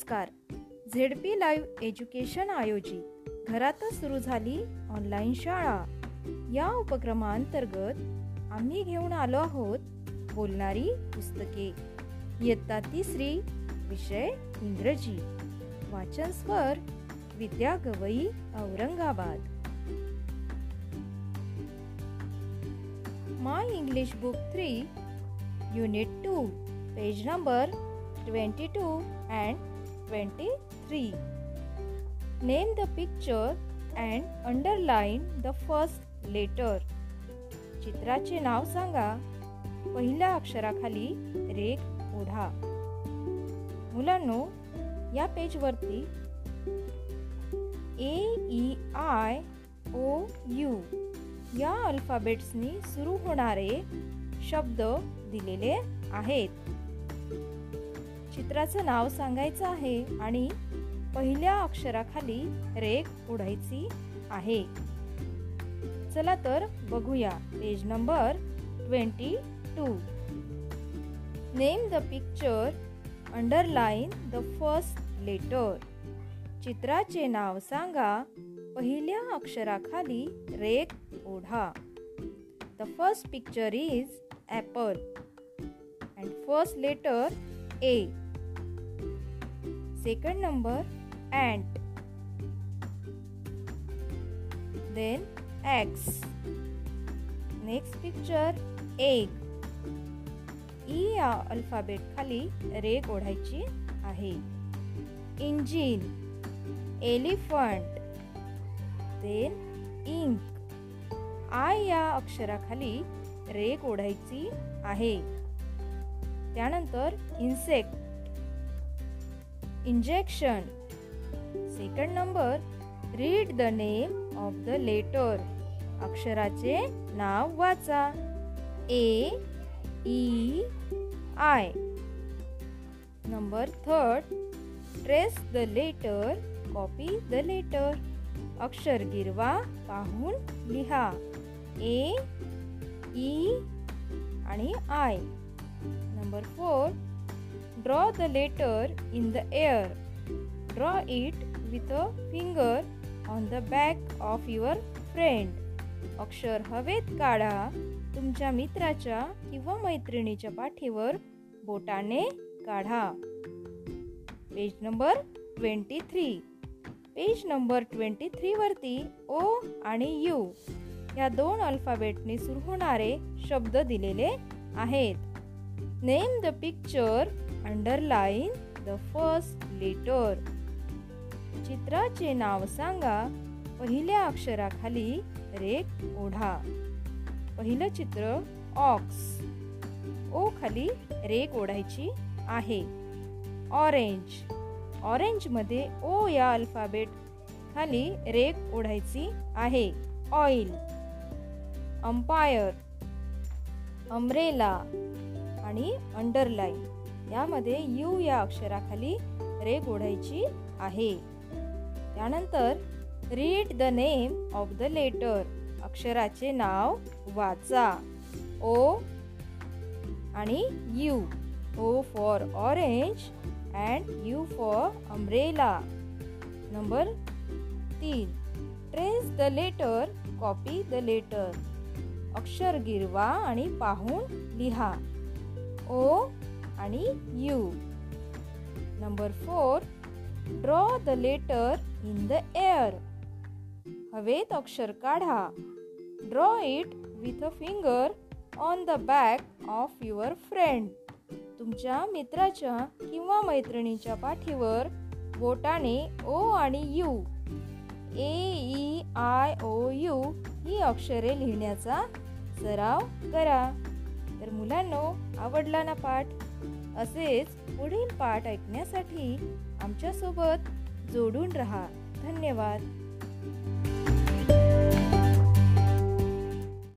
नमस्कार. ZP live education आयोजित घरातच सुरू झाली ऑनलाईन शाळा. या उपक्रमांतर्गत आम्ही घेऊन आलो आहोत बोलणारी पुस्तके. इयत्ता तिसरी विषय इंग्रजी. वाचन स्वर Vidya Gawai Aurangabad. My English book three unit two page number 22 and 23. Name the picture and underline the first letter. चित्राचे नाव सांगा पहिल्या अक्षराखाली रेख ओढा मुलांनो या पेजवरती A E I O U या अल्फाबेट्सनी सुरू होणारे शब्द दिलेले आहेत चित्राचं नाव सांगायचं आहे आणि पहिल्या अक्षराखाली रेख ओढायची आहे. चला तर बघूया. Page number twenty two. Name the picture underline the first letter चित्राचे नाव सांगा. पहिल्या अक्षराखाली रेख ओढा. The first picture is apple and first letter A second number ant. Then x next picture egg E या अल्फाबेट खाली रेग ओढायची आहे. Engine elephant then ink I या अक्षराखाली रेग ओढायची आहे. त्यानंतर insect injection second number read the name of the letter अक्षराचे नाव वाचा. A E I number third trace the letter copy the letter अक्षर गिरवा पाहून लिहा. ए ई आणि I number four Draw the letter in the air. Draw it with a finger on the back of your friend. अक्षर हवेत काढा तुमच्या मित्राच्या किंवा मैत्रिणीच्या पाठीवर बोटाने काढा page number twenty three page number twenty three वरती ओ आणि यू या दोन अल्फाबेटने सुरू होणारे शब्द दिलेले आहेत name the picture underline the first letter चित्राचे नाव सांगा. पहिल्या अक्षराखाली रेख ओढा. पहिलं चित्र ऑक्स ओ खाली रेख ओढायची आहे. ऑरेंज ऑरेंजमध्ये ओ या अल्फाबेट खाली रेख ओढायची आहे. ऑइल अंपायर अम्ब्रेला आणि अंडरलाईन यामध्ये यू या अक्षराखाली रेग ओढायची आहे. त्यानंतर read the name of the letter अक्षराचे नाव वाचा. ओ आणि U O for orange and U for umbrella number तीन. Trace the letter copy the letter अक्षर गिरवा आणि पाहून लिहा. ओ आणि U number four draw the letter in the air हवेत अक्षर काढा. Draw it with a finger on the back of your friend तुमच्या मित्राच्या किंवा मैत्रिणीच्या पाठीवर बोटाने ओ आणि U A E I O U ही अक्षरे लिहिण्याचा सराव करा. तर मुलांनो आवडला ना पाठ? असेच पुढील पाठ ऐकण्यासाठी आमच्यासोबत जोडून रहा. धन्यवाद.